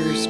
skeletal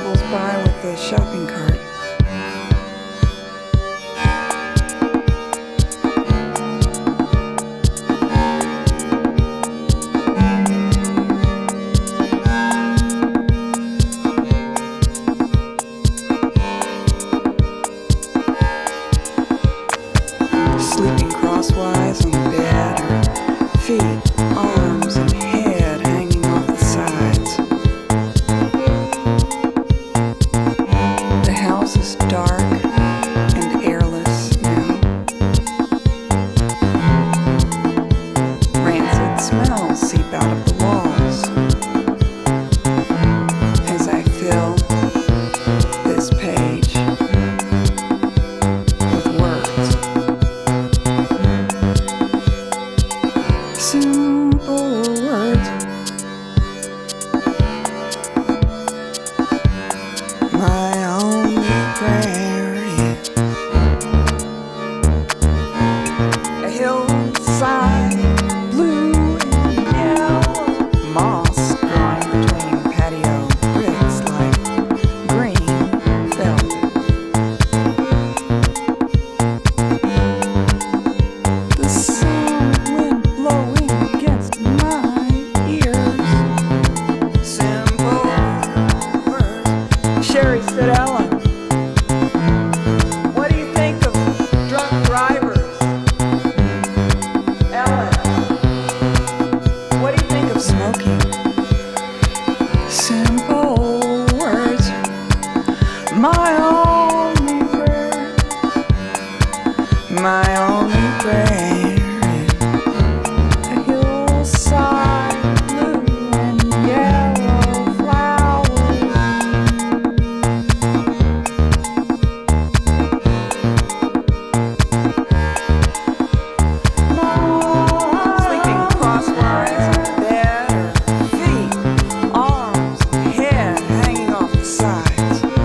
hobbles by with a shopping cart. sides.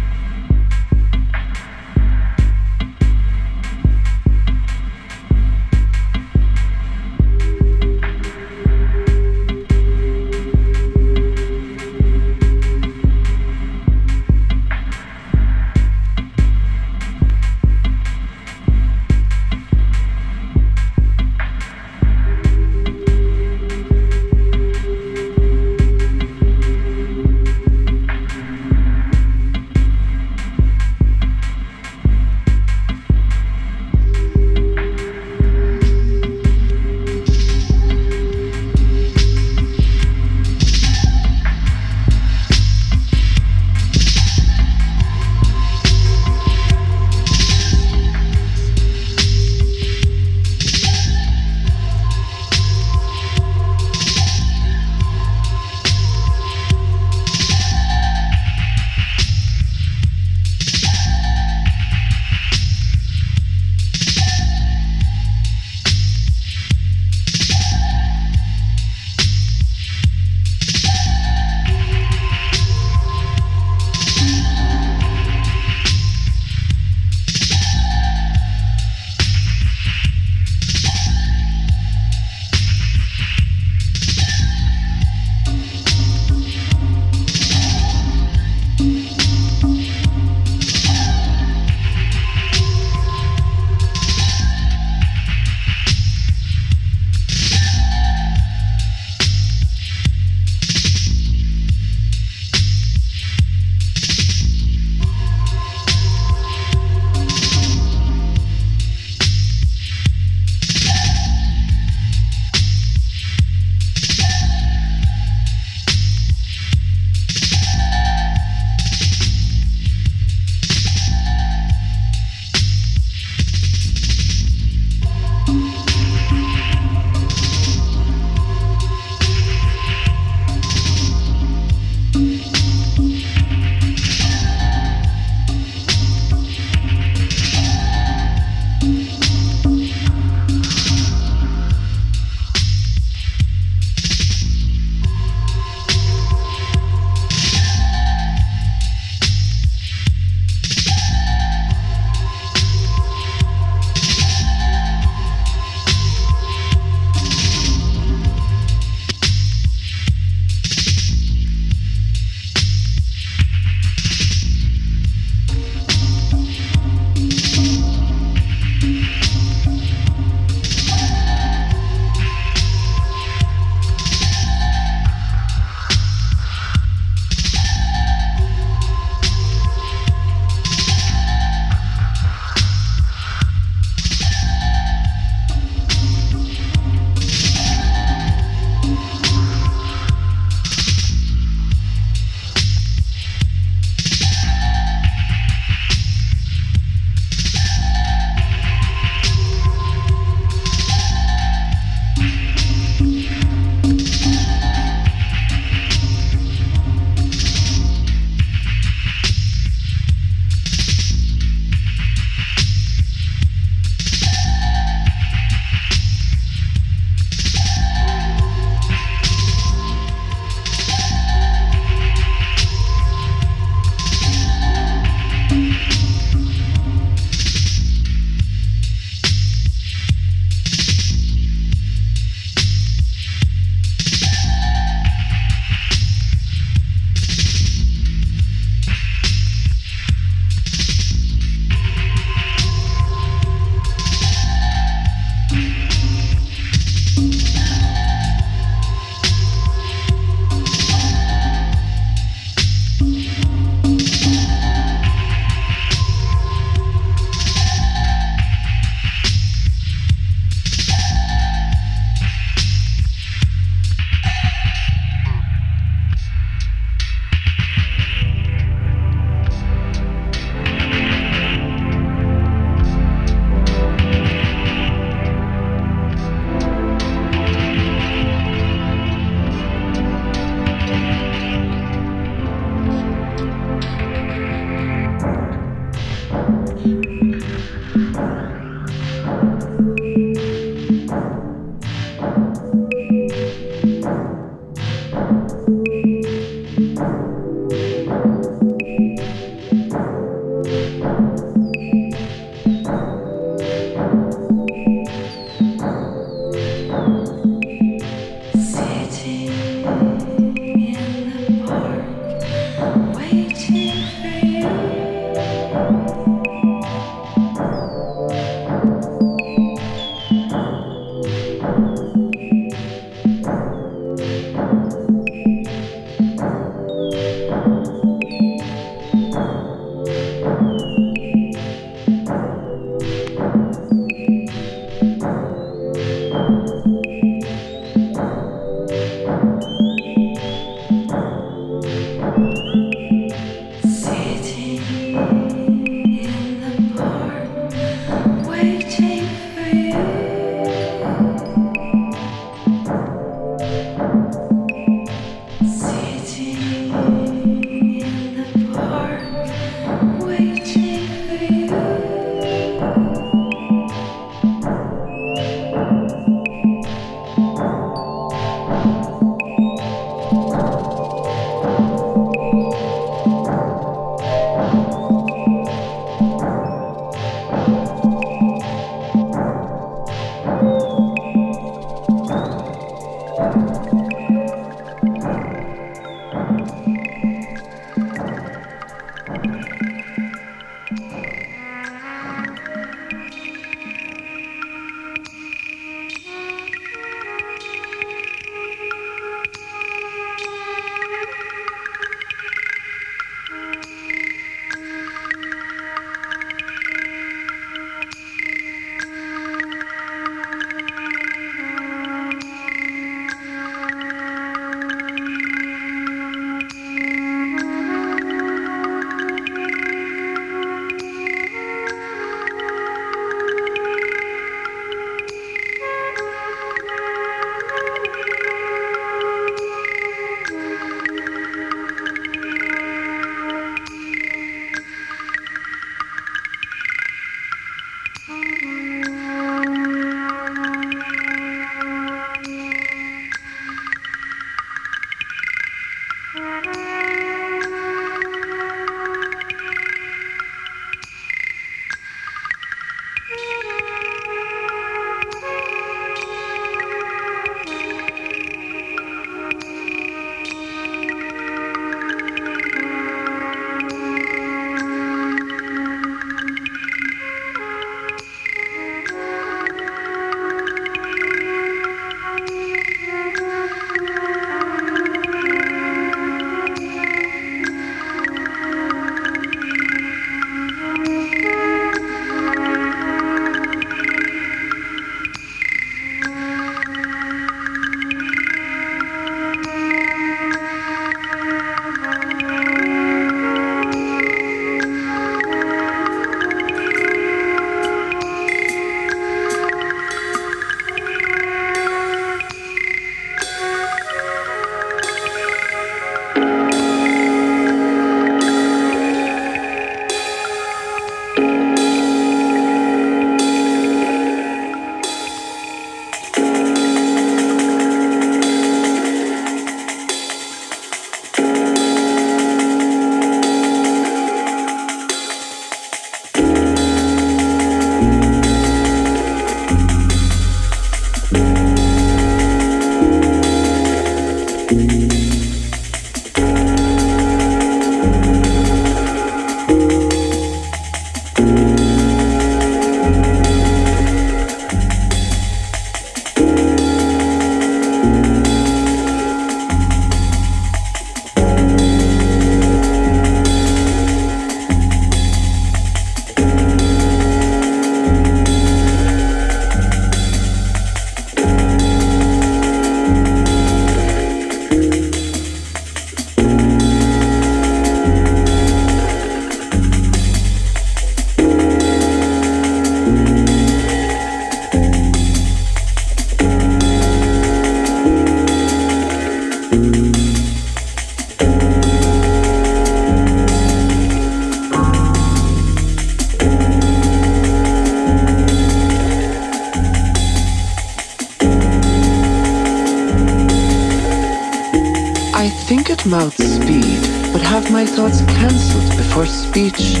Mouth speed, but have my thoughts cancelled before speech.